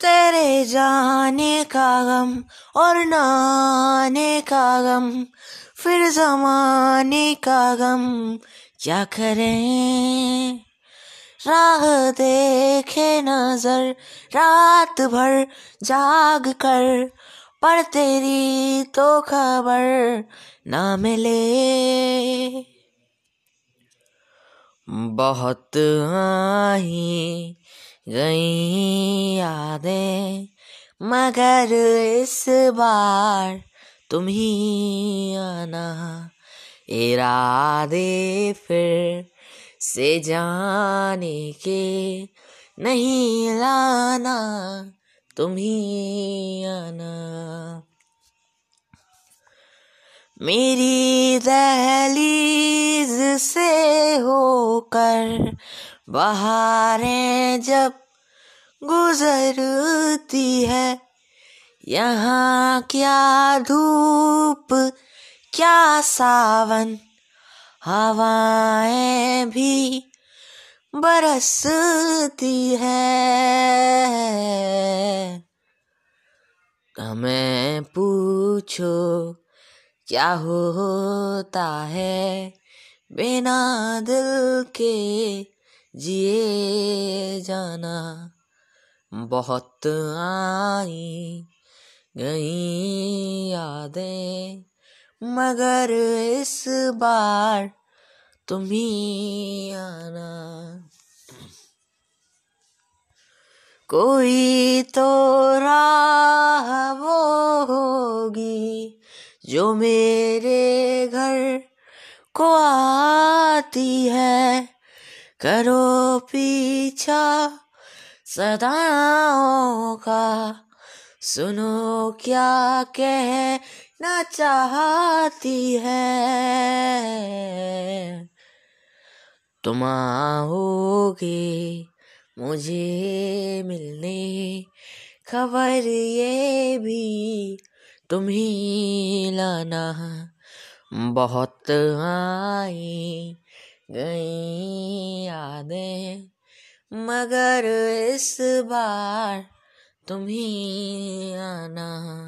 तेरे जाने का गम और नाने का गम, फिर जमाने का गम क्या करें? राह देखे नज़र, रात भर जाग कर, पर तेरी तो खबर ना मिले। बहुत आई गई यादें, मगर इस बार तुम ही आना। इरादे फिर से जाने के नहीं लाना, तुम ही आना। मेरी दहलीज से होकर बहारें जब गुजरती है। यहाँ क्या धूप, क्या सावन, हवाएँ भी बरसती है। हमें पूछो, क्या होता है? बिना दिल के जिए जाना। बहुत आई गई यादें, मगर इस बार तुम ही आना। कोई तो राह वो होगी जो मेरे घर को आती है। करो पीछा सदाओं का। सुनो क्या कह कहना चाहती है। तुम आओगे मुझे मिलने। खबर ये भी तुम ही लाना। बहुत आई गई यादें मगर इस बार तुम ही आना।